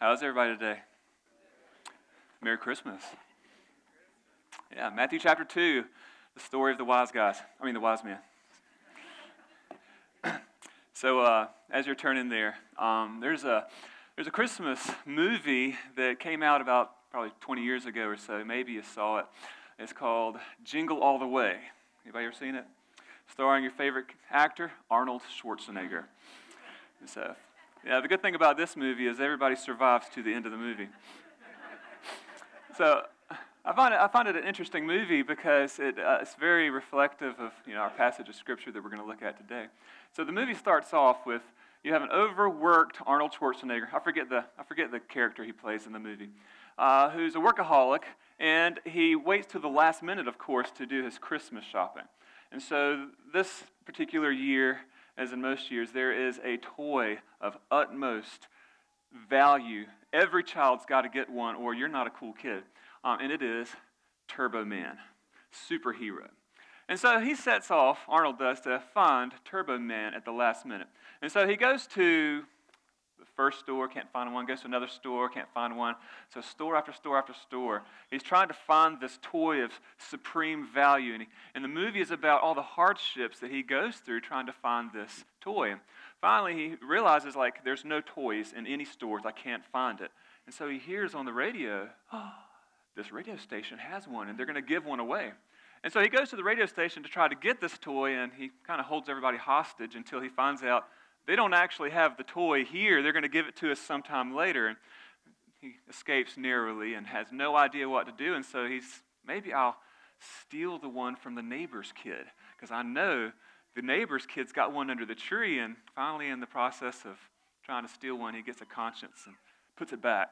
How's everybody today? Merry Christmas. Yeah, Matthew chapter 2, the story of the wise guys. I mean, the wise men. so, uh, as you're turning there, um, there's, a, there's a Christmas movie that came out about probably 20 years ago or so. Maybe you saw it. It's called Jingle All the Way. Anybody ever seen it? Starring your favorite actor, Arnold Schwarzenegger. So, yeah, the good thing about this movie is everybody survives to the end of the movie. so I find it, I find it an interesting movie because it, uh, it's very reflective of you know, our passage of scripture that we're going to look at today. So the movie starts off with you have an overworked Arnold Schwarzenegger. I forget the, I forget the character he plays in the movie, uh, who's a workaholic, and he waits to the last minute, of course, to do his Christmas shopping. And so this particular year, as in most years, there is a toy of utmost value. Every child's got to get one, or you're not a cool kid. Um, and it is Turbo Man, superhero. And so he sets off, Arnold does, to find Turbo Man at the last minute. And so he goes to first store, can't find one, goes to another store, can't find one. So store after store after store. He's trying to find this toy of supreme value. And, he, and the movie is about all the hardships that he goes through trying to find this toy. And finally, he realizes, like, there's no toys in any stores. I can't find it. And so he hears on the radio, oh, this radio station has one, and they're going to give one away. And so he goes to the radio station to try to get this toy, and he kind of holds everybody hostage until he finds out they don't actually have the toy here. They're going to give it to us sometime later. He escapes narrowly and has no idea what to do. And so he's, maybe I'll steal the one from the neighbor's kid because I know the neighbor's kid's got one under the tree. And finally, in the process of trying to steal one, he gets a conscience and puts it back.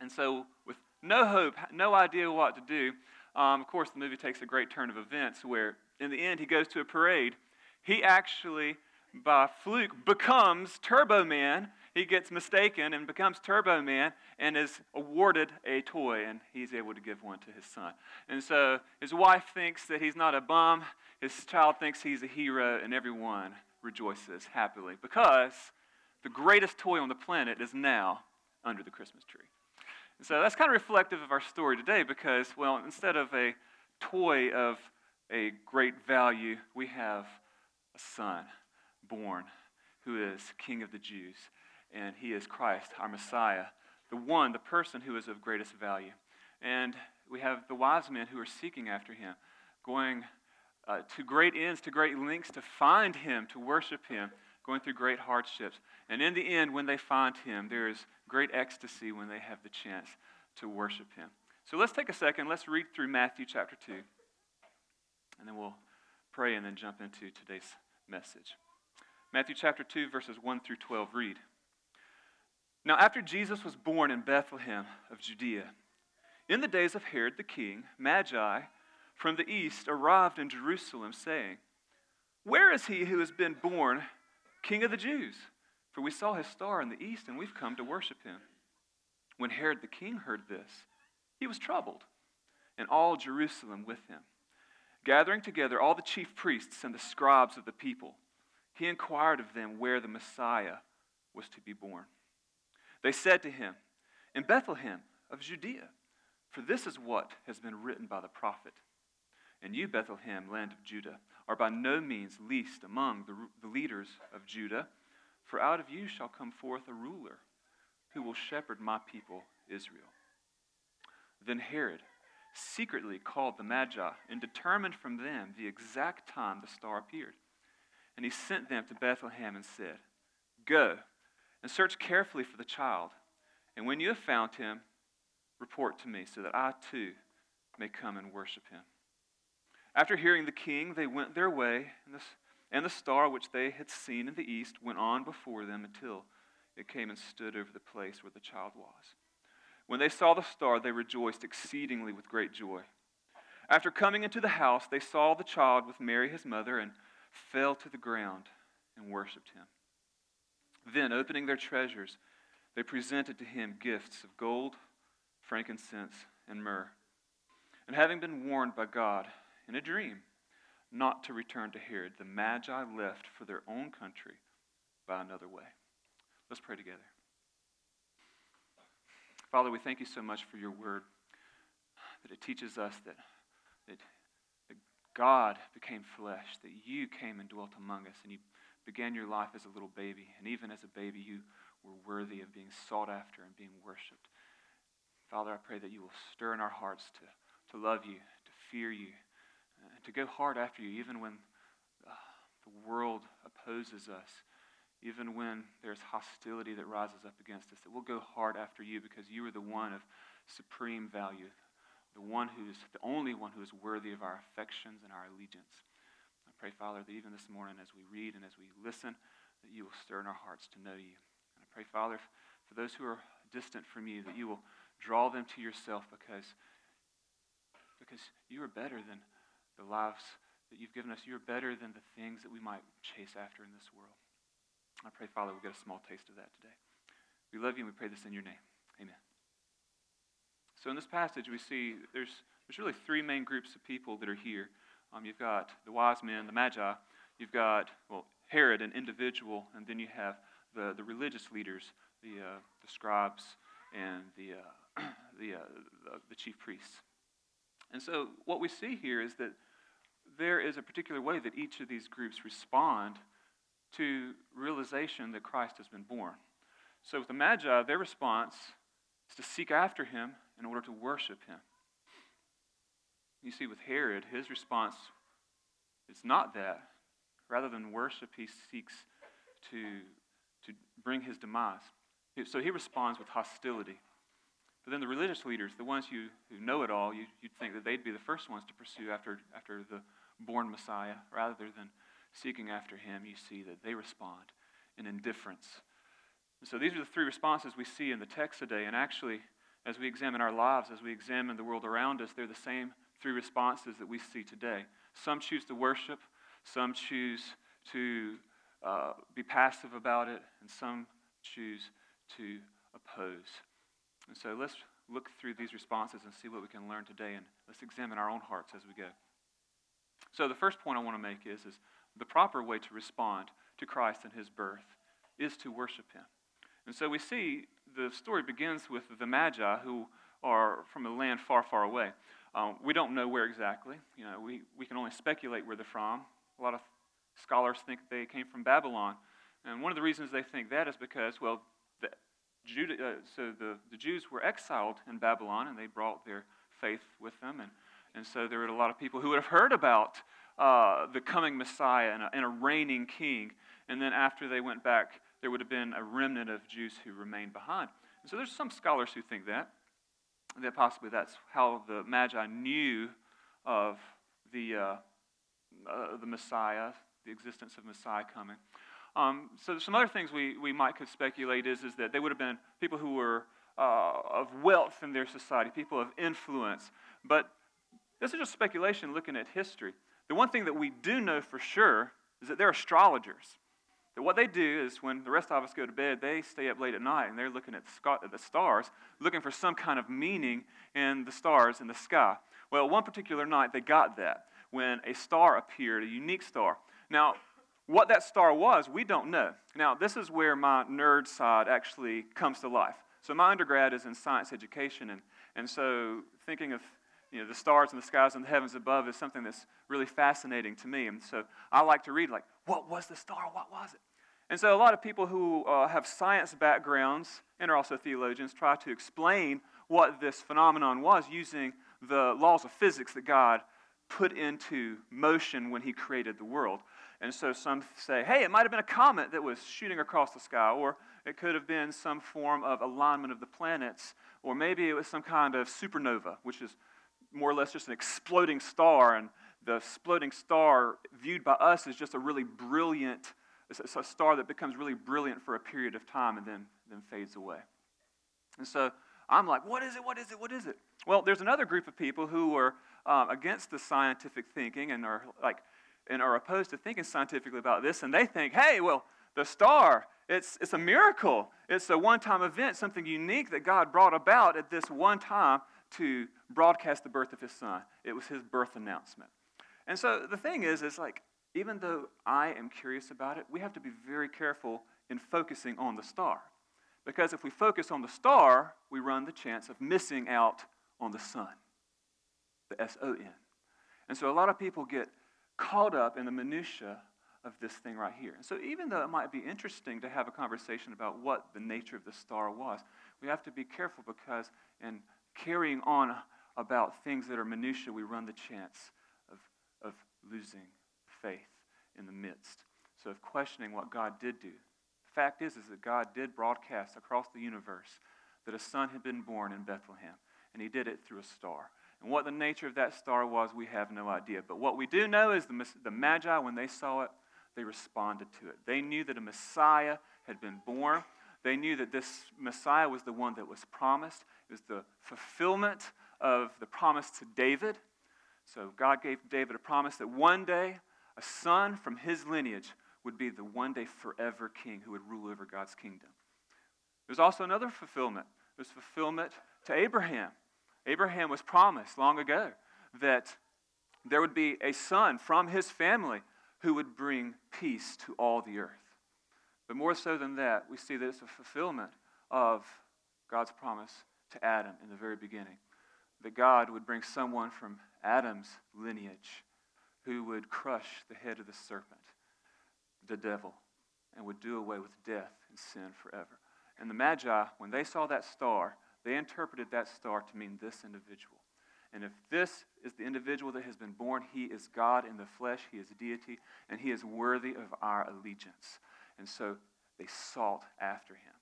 And so, with no hope, no idea what to do, um, of course, the movie takes a great turn of events where, in the end, he goes to a parade. He actually by fluke, becomes Turbo Man. He gets mistaken and becomes Turbo Man and is awarded a toy, and he's able to give one to his son. And so his wife thinks that he's not a bum, his child thinks he's a hero, and everyone rejoices happily because the greatest toy on the planet is now under the Christmas tree. And so that's kind of reflective of our story today because, well, instead of a toy of a great value, we have a son born, who is King of the Jews. And he is Christ, our Messiah, the one, the person who is of greatest value. And we have the wise men who are seeking after him, going uh, to great ends, to great lengths to find him, to worship him, going through great hardships. And in the end, when they find him, there is great ecstasy when they have the chance to worship him. So let's take a second. Let's read through Matthew chapter 2. And then we'll pray and then jump into today's message. Matthew chapter 2, verses 1 through 12 read Now, after Jesus was born in Bethlehem of Judea, in the days of Herod the king, Magi from the east arrived in Jerusalem, saying, Where is he who has been born King of the Jews? For we saw his star in the east, and we've come to worship him. When Herod the king heard this, he was troubled, and all Jerusalem with him. Gathering together all the chief priests and the scribes of the people, he inquired of them where the Messiah was to be born. They said to him, In Bethlehem of Judea, for this is what has been written by the prophet. And you, Bethlehem, land of Judah, are by no means least among the, the leaders of Judah, for out of you shall come forth a ruler who will shepherd my people Israel. Then Herod secretly called the Magi and determined from them the exact time the star appeared. And he sent them to Bethlehem and said, Go and search carefully for the child. And when you have found him, report to me, so that I too may come and worship him. After hearing the king, they went their way, and the, star which they had seen in the east went on before them until it came and stood over the place where the child was. When they saw the star, they rejoiced exceedingly with great joy. After coming into the house, they saw the child with Mary his mother and fell to the ground and worshiped him. Then, opening their treasures, they presented to him gifts of gold, frankincense, and myrrh. And having been warned by God in a dream not to return to Herod, the Magi left for their own country by another way. Let's pray together. Father, we thank you so much for your word, that it teaches us that, that, God became flesh, that you came and dwelt among us, and you began your life as a little baby. And even as a baby, you were worthy of being sought after and being worshiped. Father, I pray that you will stir in our hearts to, to love you, to fear you, and to go hard after you, even when uh, the world opposes us, even when there's hostility that rises up against us, that we'll go hard after you because you are the one of supreme value, the one who's the only one who is worthy of our affections and our allegiance. I pray, Father, that even this morning as we read and as we listen, that you will stir in our hearts to know you. And I pray, Father, for those who are distant from you, that you will Draw them to yourself because, because you are better than the lives that you've given us. You're better than the things that we might chase after in this world. I pray, Father, we'll get a small taste of that today. We love you and we pray this in your name. So in this passage, we see there's, there's really three main groups of people that are here. Um, you've got the wise men, the magi. You've got, well, Herod, an individual. And then you have the, the religious leaders, the, uh, the scribes, and the, uh, the, uh, the, the chief priests. And so what we see here is that there is a particular way that each of these groups respond to realization that Christ has been born. So with the Magi, their response is to seek after him in order to worship him. You see, with Herod, his response is not that. Rather than worship, he seeks to, to bring his demise. So he responds with hostility. But then the religious leaders, the ones who, who know it all, you, would think that they'd be the first ones to pursue after, after the born Messiah. Rather than seeking after him, you see that they respond in indifference. And so these are the three responses we see in the text today. And actually, as we examine our lives, as we examine the world around us, they're the same three responses that we see today. Some choose to worship, some choose to uh, be passive about it, and some choose to oppose. And so let's look through these responses and see what we can learn today, and let's examine our own hearts as we go. So the first point I want to make is, is the proper way to respond to Christ and his birth is to worship him. And so we see the story begins with the Magi who are from a land far, far away. Um, we don't know where exactly. You know, we, we can only speculate where they're from. A lot of scholars think they came from Babylon. And one of the reasons they think that is because, well, Judah, uh, so the, the Jews were exiled in Babylon and they brought their faith with them. And, and so there were a lot of people who would have heard about uh, the coming Messiah and a, and a reigning king. And then after they went back, there would have been a remnant of Jews who remained behind. And so there's some scholars who think that, that possibly that's how the Magi knew of the, uh, uh, the Messiah, the existence of Messiah coming. Um, so some other things we, we might could speculate is, is that they would have been people who were uh, of wealth in their society, people of influence. But this is just speculation looking at history. The one thing that we do know for sure is that they're astrologers. That what they do is when the rest of us go to bed, they stay up late at night and they're looking at the stars, looking for some kind of meaning in the stars in the sky. Well, one particular night they got that when a star appeared, a unique star. Now, what that star was, we don't know. Now, this is where my nerd side actually comes to life. So, my undergrad is in science education, and, and so thinking of you know, the stars and the skies and the heavens above is something that's really fascinating to me. And so, I like to read, like, what was the star? What was it? And so, a lot of people who uh, have science backgrounds and are also theologians try to explain what this phenomenon was using the laws of physics that God put into motion when He created the world. And so some say, hey, it might have been a comet that was shooting across the sky, or it could have been some form of alignment of the planets, or maybe it was some kind of supernova, which is more or less just an exploding star. And the exploding star, viewed by us, is just a really brilliant, it's a star that becomes really brilliant for a period of time and then, then fades away. And so I'm like, what is it? What is it? What is it? Well, there's another group of people who are um, against the scientific thinking and are like, and are opposed to thinking scientifically about this, and they think, hey, well, the star, it's, it's a miracle. It's a one time event, something unique that God brought about at this one time to broadcast the birth of his son. It was his birth announcement. And so the thing is, is like, even though I am curious about it, we have to be very careful in focusing on the star. Because if we focus on the star, we run the chance of missing out on the sun, the S O N. And so a lot of people get caught up in the minutiae of this thing right here. And so even though it might be interesting to have a conversation about what the nature of the star was, we have to be careful because in carrying on about things that are minutiae, we run the chance of, of losing faith in the midst. So of questioning what God did do. The fact is, is that God did broadcast across the universe that a son had been born in Bethlehem, and he did it through a star. And what the nature of that star was, we have no idea. But what we do know is the, the Magi, when they saw it, they responded to it. They knew that a Messiah had been born. They knew that this Messiah was the one that was promised. It was the fulfillment of the promise to David. So God gave David a promise that one day a son from his lineage would be the one day forever king who would rule over God's kingdom. There's also another fulfillment. There's fulfillment to Abraham. Abraham was promised long ago that there would be a son from his family who would bring peace to all the earth. But more so than that, we see that it's a fulfillment of God's promise to Adam in the very beginning. That God would bring someone from Adam's lineage who would crush the head of the serpent, the devil, and would do away with death and sin forever. And the Magi, when they saw that star, they interpreted that star to mean this individual. And if this is the individual that has been born, he is God in the flesh, he is deity, and he is worthy of our allegiance. And so they sought after him.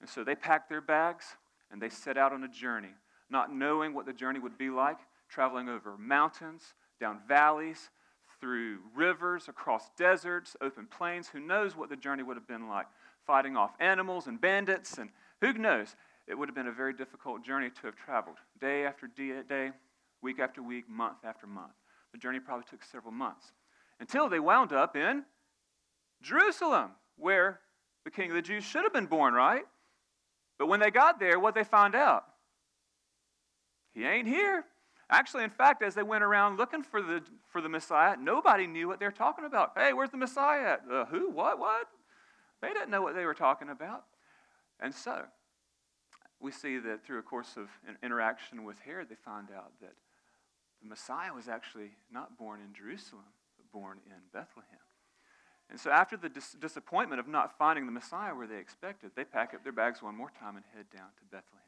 And so they packed their bags and they set out on a journey, not knowing what the journey would be like, traveling over mountains, down valleys, through rivers, across deserts, open plains. Who knows what the journey would have been like? Fighting off animals and bandits, and who knows? It would have been a very difficult journey to have traveled day after day, week after week, month after month. The journey probably took several months until they wound up in Jerusalem, where the king of the Jews should have been born, right? But when they got there, what they found out? He ain't here. Actually, in fact, as they went around looking for the, for the Messiah, nobody knew what they were talking about. Hey, where's the Messiah? Uh, who? What? What? They didn't know what they were talking about. And so, we see that through a course of interaction with Herod, they found out that the Messiah was actually not born in Jerusalem, but born in Bethlehem. And so, after the dis- disappointment of not finding the Messiah where they expected, they pack up their bags one more time and head down to Bethlehem.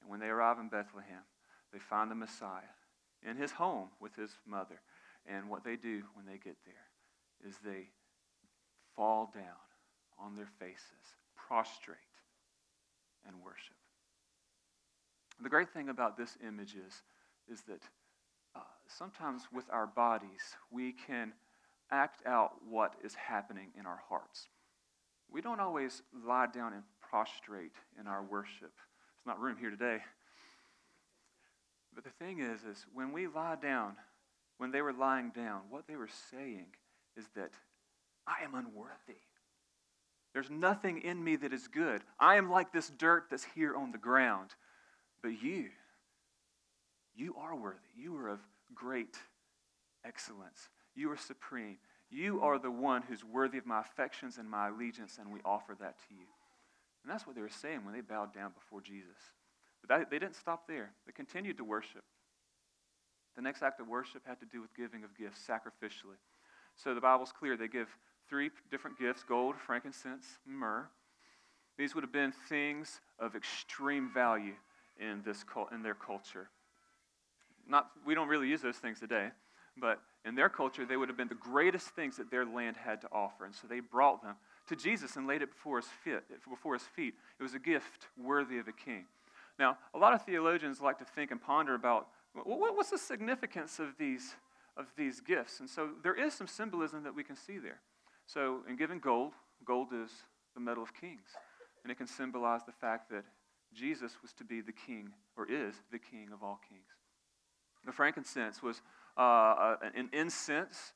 And when they arrive in Bethlehem, they find the Messiah in his home with his mother. And what they do when they get there is they fall down on their faces, prostrate, and worship. The great thing about this image is, is that uh, sometimes with our bodies, we can act out what is happening in our hearts. We don't always lie down and prostrate in our worship. It's not room here today. But the thing is, is when we lie down, when they were lying down, what they were saying is that I am unworthy. There's nothing in me that is good. I am like this dirt that's here on the ground. But you, you are worthy. You are of great excellence. You are supreme. You are the one who's worthy of my affections and my allegiance, and we offer that to you. And that's what they were saying when they bowed down before Jesus. But that, they didn't stop there, they continued to worship. The next act of worship had to do with giving of gifts sacrificially. So the Bible's clear. They give three different gifts gold, frankincense, myrrh. These would have been things of extreme value in, this, in their culture. Not, we don't really use those things today, but in their culture, they would have been the greatest things that their land had to offer. And so they brought them to Jesus and laid it before his, feet, before his feet. It was a gift worthy of a king. Now, a lot of theologians like to think and ponder about what's the significance of these, of these gifts. And so there is some symbolism that we can see there. So, in giving gold, gold is the metal of kings. And it can symbolize the fact that Jesus was to be the king, or is the king of all kings. The frankincense was uh, an incense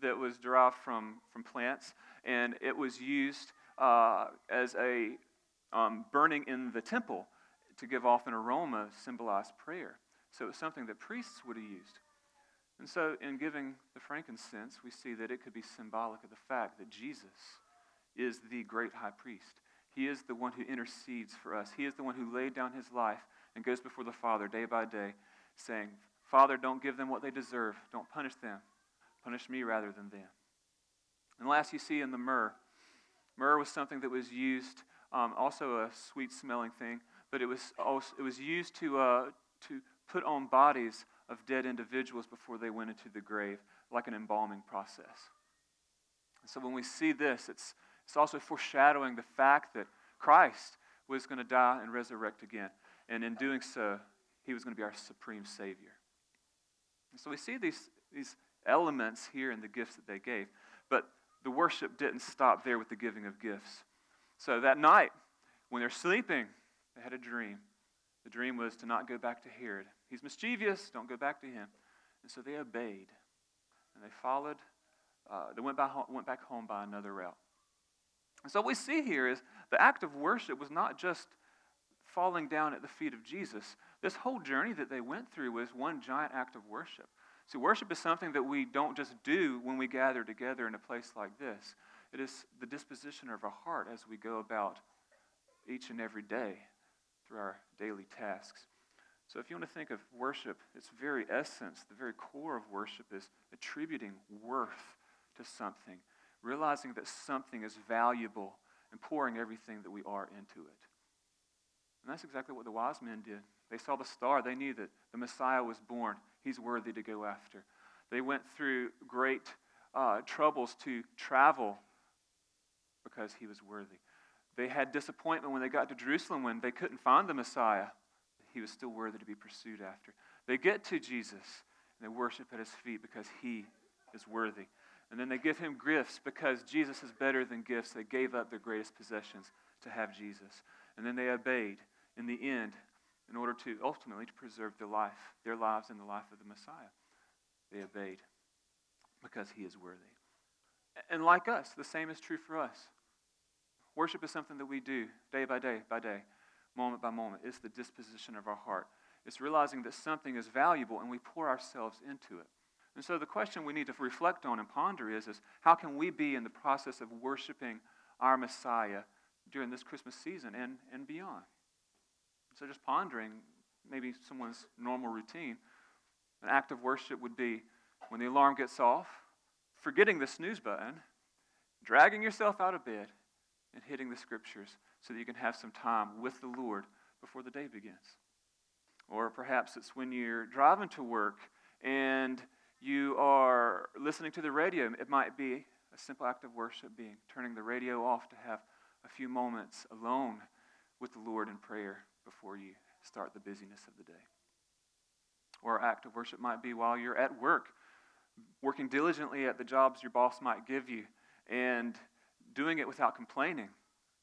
that was derived from, from plants, and it was used uh, as a um, burning in the temple to give off an aroma, symbolized prayer. So it was something that priests would have used. And so, in giving the frankincense, we see that it could be symbolic of the fact that Jesus is the great high priest. He is the one who intercedes for us. He is the one who laid down his life and goes before the Father day by day, saying, Father, don't give them what they deserve. Don't punish them. Punish me rather than them. And last, you see in the myrrh. Myrrh was something that was used, um, also a sweet smelling thing, but it was, also, it was used to, uh, to put on bodies of dead individuals before they went into the grave, like an embalming process. so when we see this, it's, it's also foreshadowing the fact that Christ was going to die and resurrect again. And in doing so, he was going to be our supreme Savior. And so we see these, these elements here in the gifts that they gave. But the worship didn't stop there with the giving of gifts. So that night, when they're sleeping, they had a dream. The dream was to not go back to Herod. He's mischievous, don't go back to him. And so they obeyed. And they followed, uh, they went, by, went back home by another route. And so what we see here is the act of worship was not just falling down at the feet of Jesus. This whole journey that they went through was one giant act of worship. See, worship is something that we don't just do when we gather together in a place like this. It is the disposition of our heart as we go about each and every day through our daily tasks. So, if you want to think of worship, its very essence, the very core of worship is attributing worth to something, realizing that something is valuable, and pouring everything that we are into it. And that's exactly what the wise men did. They saw the star, they knew that the Messiah was born, he's worthy to go after. They went through great uh, troubles to travel because he was worthy. They had disappointment when they got to Jerusalem when they couldn't find the Messiah. He was still worthy to be pursued after. They get to Jesus and they worship at his feet because he is worthy. And then they give him gifts because Jesus is better than gifts. They gave up their greatest possessions to have Jesus. And then they obeyed in the end in order to ultimately to preserve their life, their lives and the life of the Messiah. They obeyed because he is worthy. And like us, the same is true for us. Worship is something that we do day by day by day, moment by moment. It's the disposition of our heart. It's realizing that something is valuable and we pour ourselves into it. And so the question we need to reflect on and ponder is, is how can we be in the process of worshiping our Messiah during this Christmas season and, and beyond? So just pondering maybe someone's normal routine. An act of worship would be when the alarm gets off, forgetting the snooze button, dragging yourself out of bed, and hitting the scriptures so that you can have some time with the Lord before the day begins. Or perhaps it's when you're driving to work and you are listening to the radio. It might be a simple act of worship being turning the radio off to have a few moments alone with the Lord in prayer before you start the busyness of the day. Or act of worship might be while you're at work, working diligently at the jobs your boss might give you and doing it without complaining.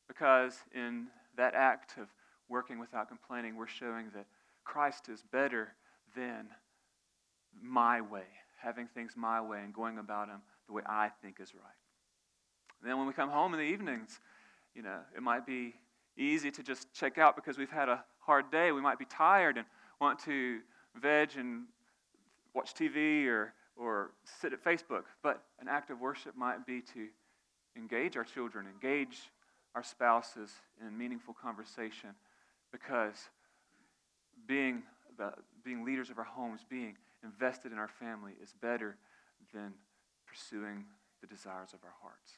Because in that act of working without complaining, we're showing that Christ is better than my way, having things my way and going about them the way I think is right. And then when we come home in the evenings, you know, it might be easy to just check out because we've had a hard day. We might be tired and want to veg and watch TV or, or sit at Facebook. But an act of worship might be to engage our children, engage our spouses in meaningful conversation because being, the, being leaders of our homes, being invested in our family is better than pursuing the desires of our hearts.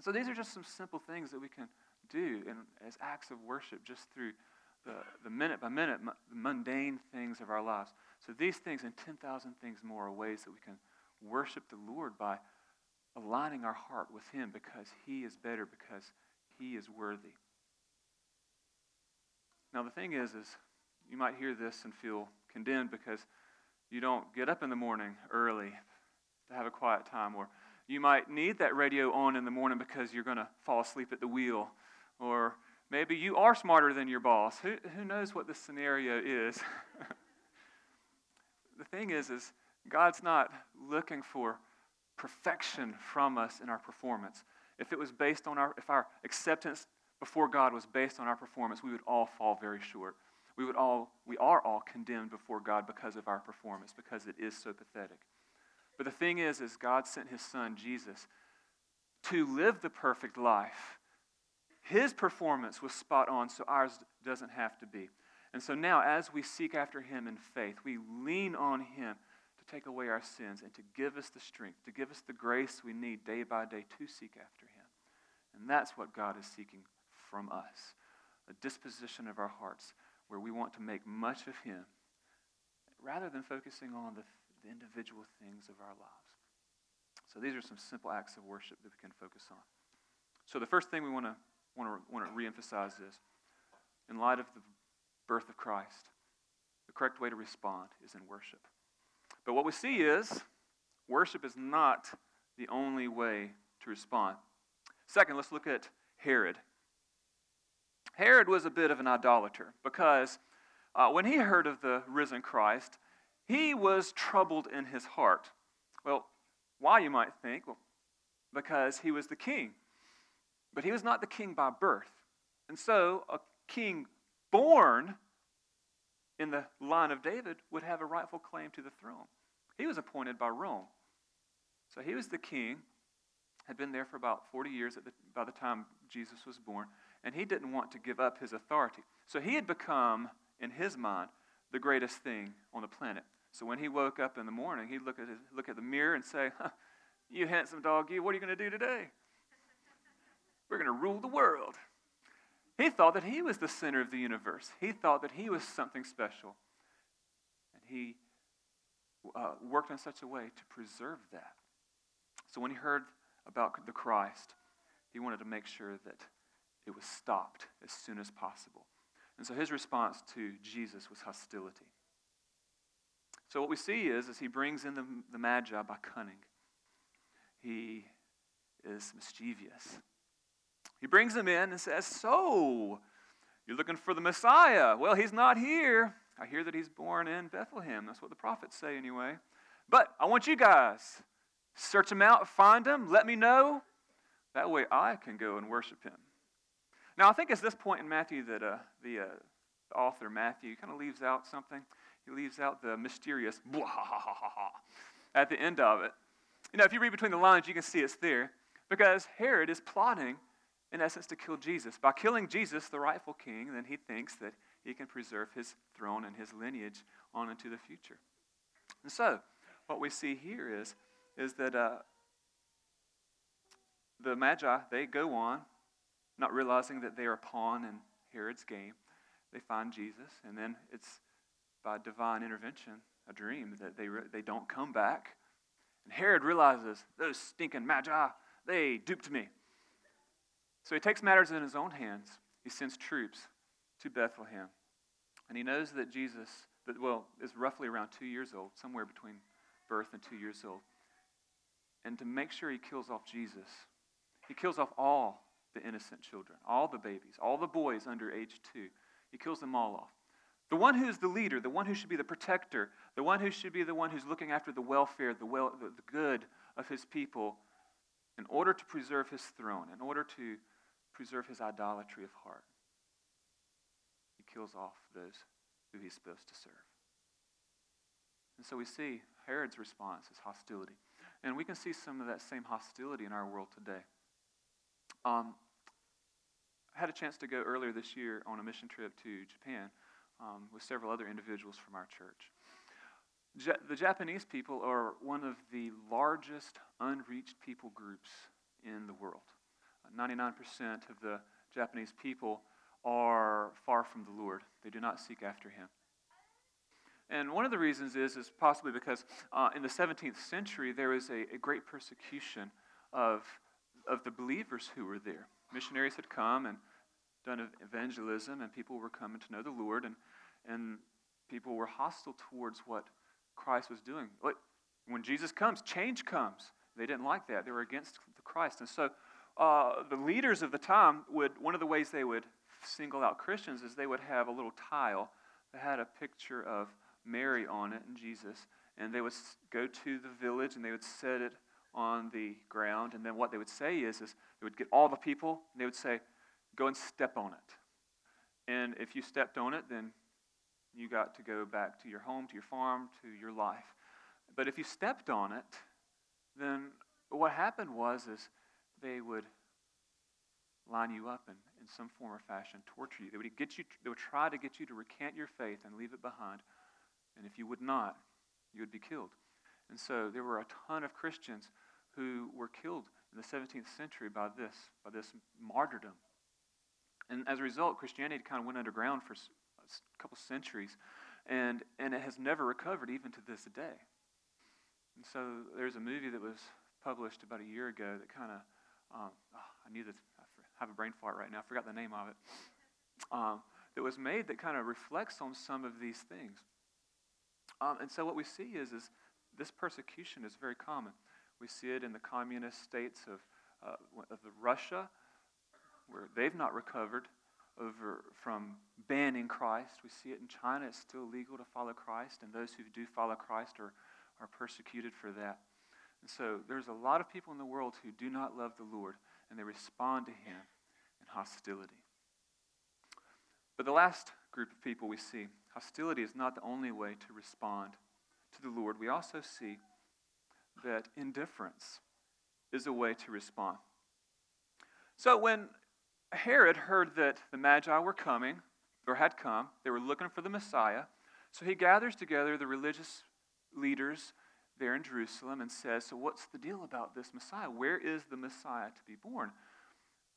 so these are just some simple things that we can do in, as acts of worship just through the, the minute by minute, the mundane things of our lives. So these things and 10,000 things more are ways that we can worship the Lord by aligning our heart with Him because He is better, because He is worthy. Now the thing is, is you might hear this and feel condemned because you don't get up in the morning early to have a quiet time, or you might need that radio on in the morning because you're going to fall asleep at the wheel, or maybe you are smarter than your boss. Who, who knows what the scenario is? the thing is, is God's not looking for perfection from us in our performance. If it was based on our, if our acceptance before God was based on our performance, we would all fall very short. We would all, we are all condemned before God because of our performance, because it is so pathetic. But the thing is, is God sent his son, Jesus, to live the perfect life. His performance was spot on, so ours doesn't have to be. And so now, as we seek after Him in faith, we lean on Him take away our sins and to give us the strength, to give us the grace we need day by day to seek after Him. And that's what God is seeking from us a disposition of our hearts where we want to make much of Him rather than focusing on the, the individual things of our lives. So these are some simple acts of worship that we can focus on. So the first thing we want to want to want to reemphasize is in light of the birth of Christ, the correct way to respond is in worship. But what we see is worship is not the only way to respond. Second, let's look at Herod. Herod was a bit of an idolater because uh, when he heard of the risen Christ, he was troubled in his heart. Well, why, you might think? Well, because he was the king. But he was not the king by birth. And so, a king born in the line of David would have a rightful claim to the throne. He was appointed by Rome. So he was the king, had been there for about 40 years the, by the time Jesus was born, and he didn't want to give up his authority. So he had become, in his mind, the greatest thing on the planet. So when he woke up in the morning, he'd look at, his, look at the mirror and say, huh, You handsome dog, you, what are you going to do today? We're going to rule the world. He thought that he was the center of the universe. He thought that he was something special. And he uh, worked in such a way to preserve that. So when he heard about the Christ, he wanted to make sure that it was stopped as soon as possible. And so his response to Jesus was hostility. So what we see is, is he brings in the, the Magi by cunning. He is mischievous. He brings them in and says, So, you're looking for the Messiah. Well, he's not here. I hear that he's born in Bethlehem. That's what the prophets say, anyway. But I want you guys, search him out, find him, let me know. That way I can go and worship him. Now, I think it's this point in Matthew that uh, the, uh, the author, Matthew, kind of leaves out something. He leaves out the mysterious blah at the end of it. You know, if you read between the lines, you can see it's there because Herod is plotting in essence, to kill Jesus. By killing Jesus, the rightful king, then he thinks that he can preserve his throne and his lineage on into the future. And so, what we see here is, is that uh, the Magi, they go on, not realizing that they are a pawn in Herod's game. They find Jesus, and then it's by divine intervention, a dream, that they, re- they don't come back. And Herod realizes, those stinking Magi, they duped me. So he takes matters in his own hands. He sends troops to Bethlehem. And he knows that Jesus, that, well, is roughly around two years old, somewhere between birth and two years old. And to make sure he kills off Jesus, he kills off all the innocent children, all the babies, all the boys under age two. He kills them all off. The one who's the leader, the one who should be the protector, the one who should be the one who's looking after the welfare, the, well, the, the good of his people, in order to preserve his throne, in order to preserve his idolatry of heart. He kills off those who he's supposed to serve. And so we see Herod's response is hostility. And we can see some of that same hostility in our world today. Um, I had a chance to go earlier this year on a mission trip to Japan um, with several other individuals from our church. Ja- the Japanese people are one of the largest unreached people groups in the world. 99% of the Japanese people are far from the Lord. They do not seek after Him. And one of the reasons is, is possibly because uh, in the 17th century there was a, a, great persecution of, of the believers who were there. Missionaries had come and done evangelism, and people were coming to know the Lord, and, and people were hostile towards what Christ was doing. When Jesus comes, change comes. They didn't like that. They were against the Christ. And so uh, the leaders of the time would, one of the ways they would single out Christians is they would have a little tile that had a picture of Mary on it and Jesus. And they would go to the village and they would set it on the ground. And then what they would say is, is they would get all the people and they would say, go and step on it. And if you stepped on it, then you got to go back to your home, to your farm, to your life. But if you stepped on it, then what happened was is they would line you up and in some form or fashion torture you. They would, get you. they would try to get you to recant your faith and leave it behind. And if you would not, you would be killed. And so there were a ton of Christians who were killed in the 17th century by this, by this martyrdom. And as a result, Christianity kind of went underground for a couple centuries, and, and it has never recovered even to this day. And so there's a movie that was published about a year ago that kind of, um, oh, I knew this, I have a brain fart right now, I forgot the name of it, um, that was made that kind of reflects on some of these things. Um, and so what we see is, is this persecution is very common. We see it in the communist states of, uh, of Russia, where they've not recovered over from banning Christ. We see it in China. It's still legal to follow Christ, and those who do follow Christ are, are persecuted for that. And so there's a lot of people in the world who do not love the Lord, and they respond to him in hostility. But the last group of people we see, hostility is not the only way to respond to the Lord. We also see that indifference is a way to respond. So when Herod heard that the Magi were coming, or had come, they were looking for the Messiah, so he gathers together the religious leaders there in Jerusalem and says, So, what's the deal about this Messiah? Where is the Messiah to be born?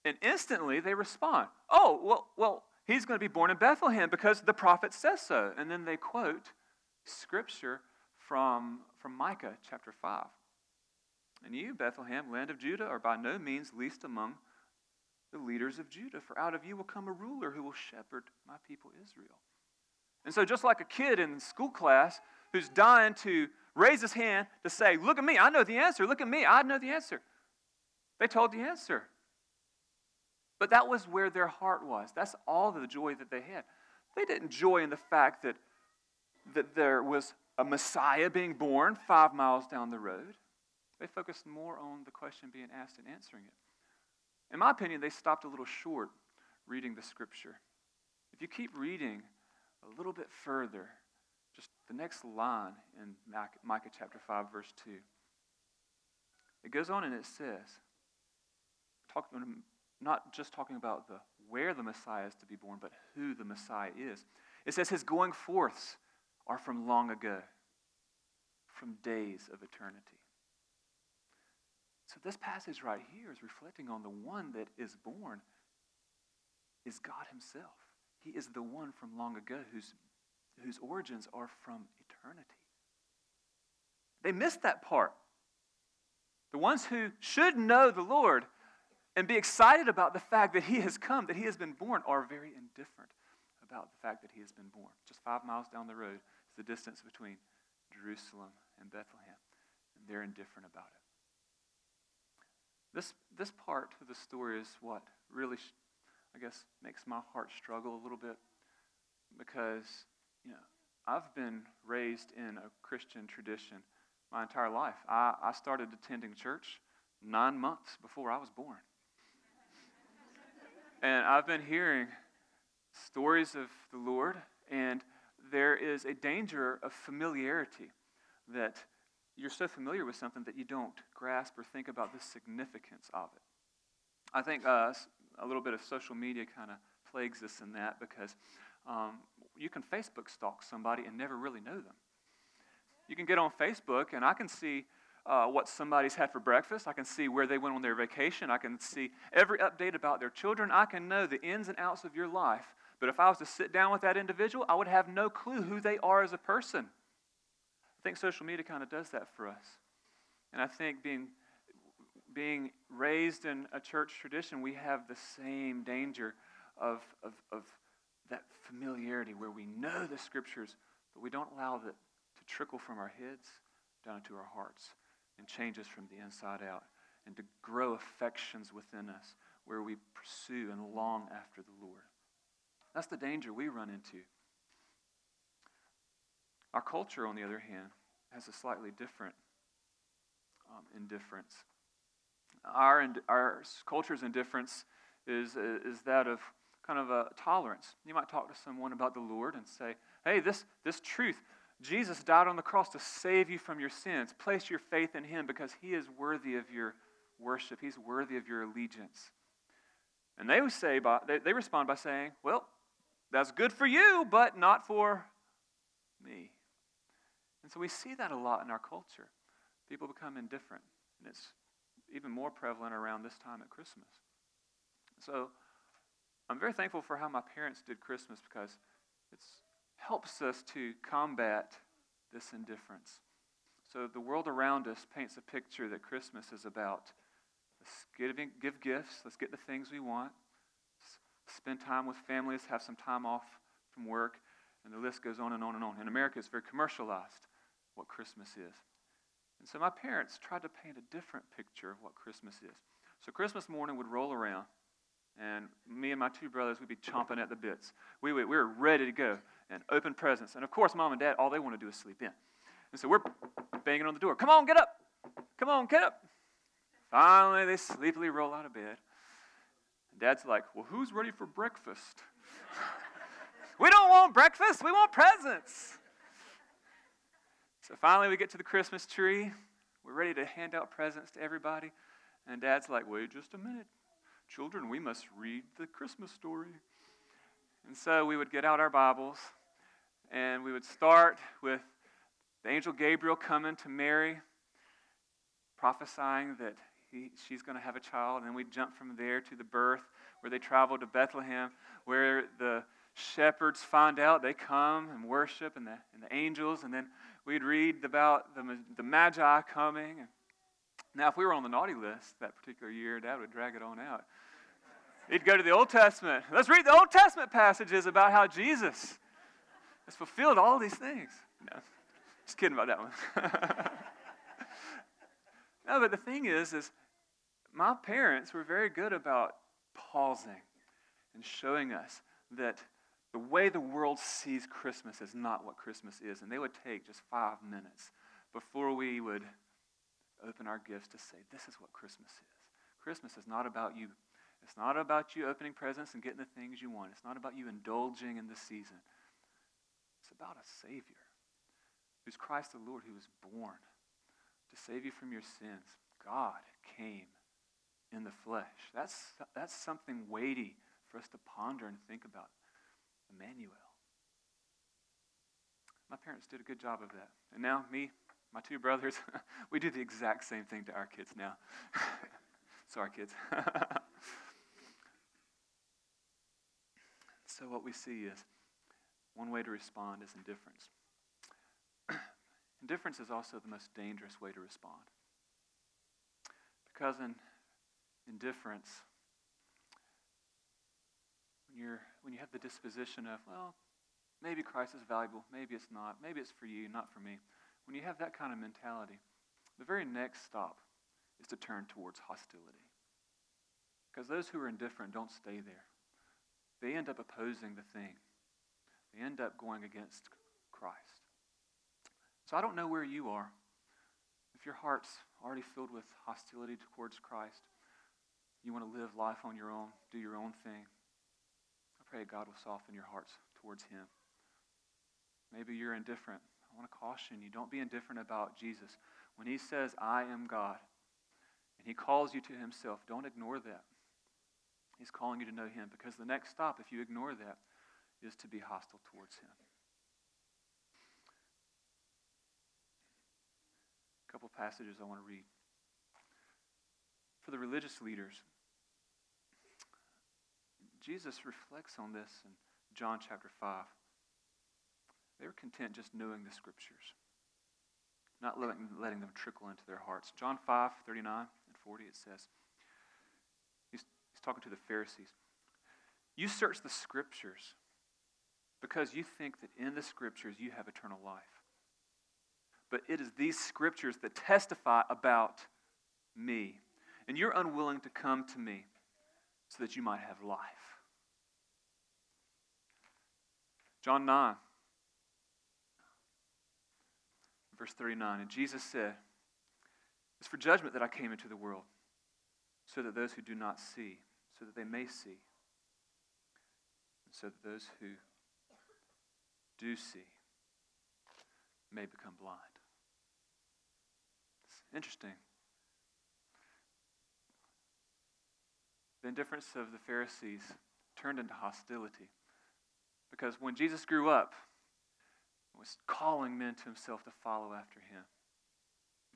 And instantly they respond, Oh, well, well he's going to be born in Bethlehem because the prophet says so. And then they quote scripture from, from Micah chapter 5. And you, Bethlehem, land of Judah, are by no means least among the leaders of Judah, for out of you will come a ruler who will shepherd my people Israel. And so, just like a kid in school class who's dying to raise his hand to say, Look at me, I know the answer. Look at me, I know the answer. They told the answer. But that was where their heart was. That's all the joy that they had. They didn't joy in the fact that, that there was a Messiah being born five miles down the road. They focused more on the question being asked and answering it. In my opinion, they stopped a little short reading the scripture. If you keep reading a little bit further, just the next line in Micah chapter 5, verse 2, it goes on and it says, talk, not just talking about the where the Messiah is to be born, but who the Messiah is. It says his going forths are from long ago, from days of eternity. So, this passage right here is reflecting on the one that is born is God Himself. He is the one from long ago whose, whose origins are from eternity. They missed that part. The ones who should know the Lord and be excited about the fact that He has come, that He has been born, are very indifferent about the fact that He has been born. Just five miles down the road is the distance between Jerusalem and Bethlehem, and they're indifferent about it. This, this part of the story is what really, I guess, makes my heart struggle a little bit because, you know, I've been raised in a Christian tradition my entire life. I, I started attending church nine months before I was born. and I've been hearing stories of the Lord, and there is a danger of familiarity that you're so familiar with something that you don't grasp or think about the significance of it. I think uh, a little bit of social media kind of plagues us in that because um, you can Facebook stalk somebody and never really know them. You can get on Facebook and I can see uh, what somebody's had for breakfast. I can see where they went on their vacation. I can see every update about their children. I can know the ins and outs of your life. But if I was to sit down with that individual, I would have no clue who they are as a person. I think social media kind of does that for us. And I think being, being raised in a church tradition, we have the same danger of, of, of that familiarity where we know the scriptures, but we don't allow it to trickle from our heads down into our hearts and change us from the inside out and to grow affections within us where we pursue and long after the Lord. That's the danger we run into our culture, on the other hand, has a slightly different um, indifference. Our, our culture's indifference is, is that of kind of a tolerance. You might talk to someone about the Lord and say, hey, this, this truth, Jesus died on the cross to save you from your sins. Place your faith in him because he is worthy of your worship, he's worthy of your allegiance. And they say by, they, they respond by saying, Well, that's good for you, but not for me. And so we see that a lot in our culture. People become indifferent. And it's even more prevalent around this time at Christmas. So I'm very thankful for how my parents did Christmas because it helps us to combat this indifference. So the world around us paints a picture that Christmas is about let's give, give gifts, let's get the things we want, spend time with families, have some time off from work, and the list goes on and on and on. In America, it's very commercialized what Christmas is. And so my parents tried to paint a different picture of what Christmas is. So Christmas morning would roll around, and me and my two brothers would be chomping at the bits. We, we, we were ready to go and open presents. And of course, mom and dad, all they want to do is sleep in. And so we're banging on the door. Come on, get up. Come on, get up. Finally, they sleepily roll out of bed. Dad's like, Well, who's ready for breakfast? we don't want breakfast, we want presents. So finally, we get to the Christmas tree. We're ready to hand out presents to everybody. And dad's like, Wait just a minute. Children, we must read the Christmas story. And so we would get out our Bibles and we would start with the angel Gabriel coming to Mary, prophesying that he, she's going to have a child. And then we jump from there to the birth, where they travel to Bethlehem, where the shepherds find out. They come and worship, and the, and the angels. And then we'd read about the, the Magi coming. Now, if we were on the naughty list that particular year, Dad would drag it on out. He'd go to the Old Testament. Let's read the Old Testament passages about how Jesus has fulfilled all these things. No, just kidding about that one. no, but the thing is, is my parents were very good about pausing and showing us that the way the world sees Christmas is not what Christmas is. And they would take just five minutes before we would open our gifts to say, This is what Christmas is. Christmas is not about you. It's not about you opening presents and getting the things you want. It's not about you indulging in the season. It's about a Savior who's Christ the Lord, who was born to save you from your sins. God came in the flesh. That's, that's something weighty for us to ponder and think about. Emmanuel. My parents did a good job of that. And now, me, my two brothers, we do the exact same thing to our kids now. Sorry, kids. so, what we see is one way to respond is indifference. indifference is also the most dangerous way to respond. Because in indifference, when, you're, when you have the disposition of, well, maybe Christ is valuable, maybe it's not, maybe it's for you, not for me. When you have that kind of mentality, the very next stop is to turn towards hostility. Because those who are indifferent don't stay there. They end up opposing the thing, they end up going against Christ. So I don't know where you are. If your heart's already filled with hostility towards Christ, you want to live life on your own, do your own thing. I pray God will soften your hearts towards Him. Maybe you're indifferent. I want to caution you don't be indifferent about Jesus. When He says, I am God, and He calls you to Himself, don't ignore that. He's calling you to know Him because the next stop, if you ignore that, is to be hostile towards Him. A couple passages I want to read. For the religious leaders, Jesus reflects on this in John chapter 5. They were content just knowing the scriptures, not letting, letting them trickle into their hearts. John 5, 39 and 40, it says, he's, talking to the Pharisees. You search the scriptures because you think that in the scriptures you have eternal life. But it is these scriptures that testify about me. And you're unwilling to come to me so that you might have life. John 9, verse 39. And Jesus said, It's for judgment that I came into the world, so that those who do not see, so that they may see, and so that those who do see may become blind. It's interesting. The indifference of the Pharisees turned into hostility. Because when Jesus grew up, was calling men to himself to follow after him.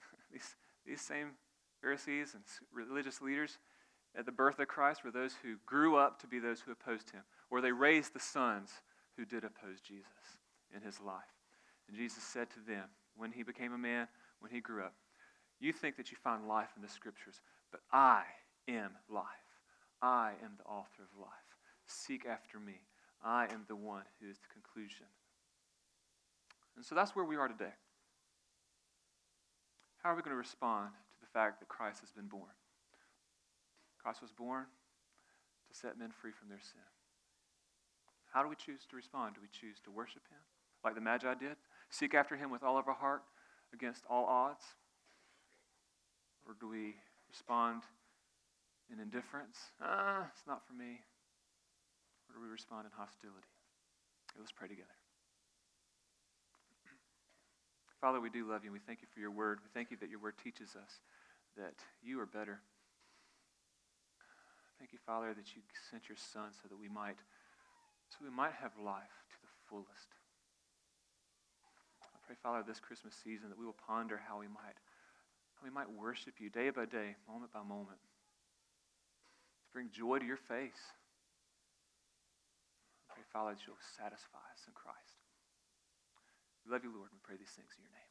these, these same Pharisees and religious leaders at the birth of Christ were those who grew up to be those who opposed him, or they raised the sons who did oppose Jesus in his life. And Jesus said to them, when he became a man, when he grew up, You think that you find life in the scriptures, but I am life. I am the author of life. Seek after me. I am the one who is the conclusion. And so that's where we are today. How are we going to respond to the fact that Christ has been born? Christ was born to set men free from their sin. How do we choose to respond? Do we choose to worship him like the Magi did? Seek after him with all of our heart against all odds? Or do we respond in indifference? Ah, it's not for me. Or do we respond in hostility? Okay, let's pray together. Father, we do love you. and We thank you for your word. We thank you that your word teaches us that you are better. Thank you, Father, that you sent your Son so that we might, so we might have life to the fullest. I pray, Father, this Christmas season that we will ponder how we might, how we might worship you day by day, moment by moment, to bring joy to your face. I pray, Father, that you'll satisfy us in Christ. We love you, Lord, and we pray these things in your name.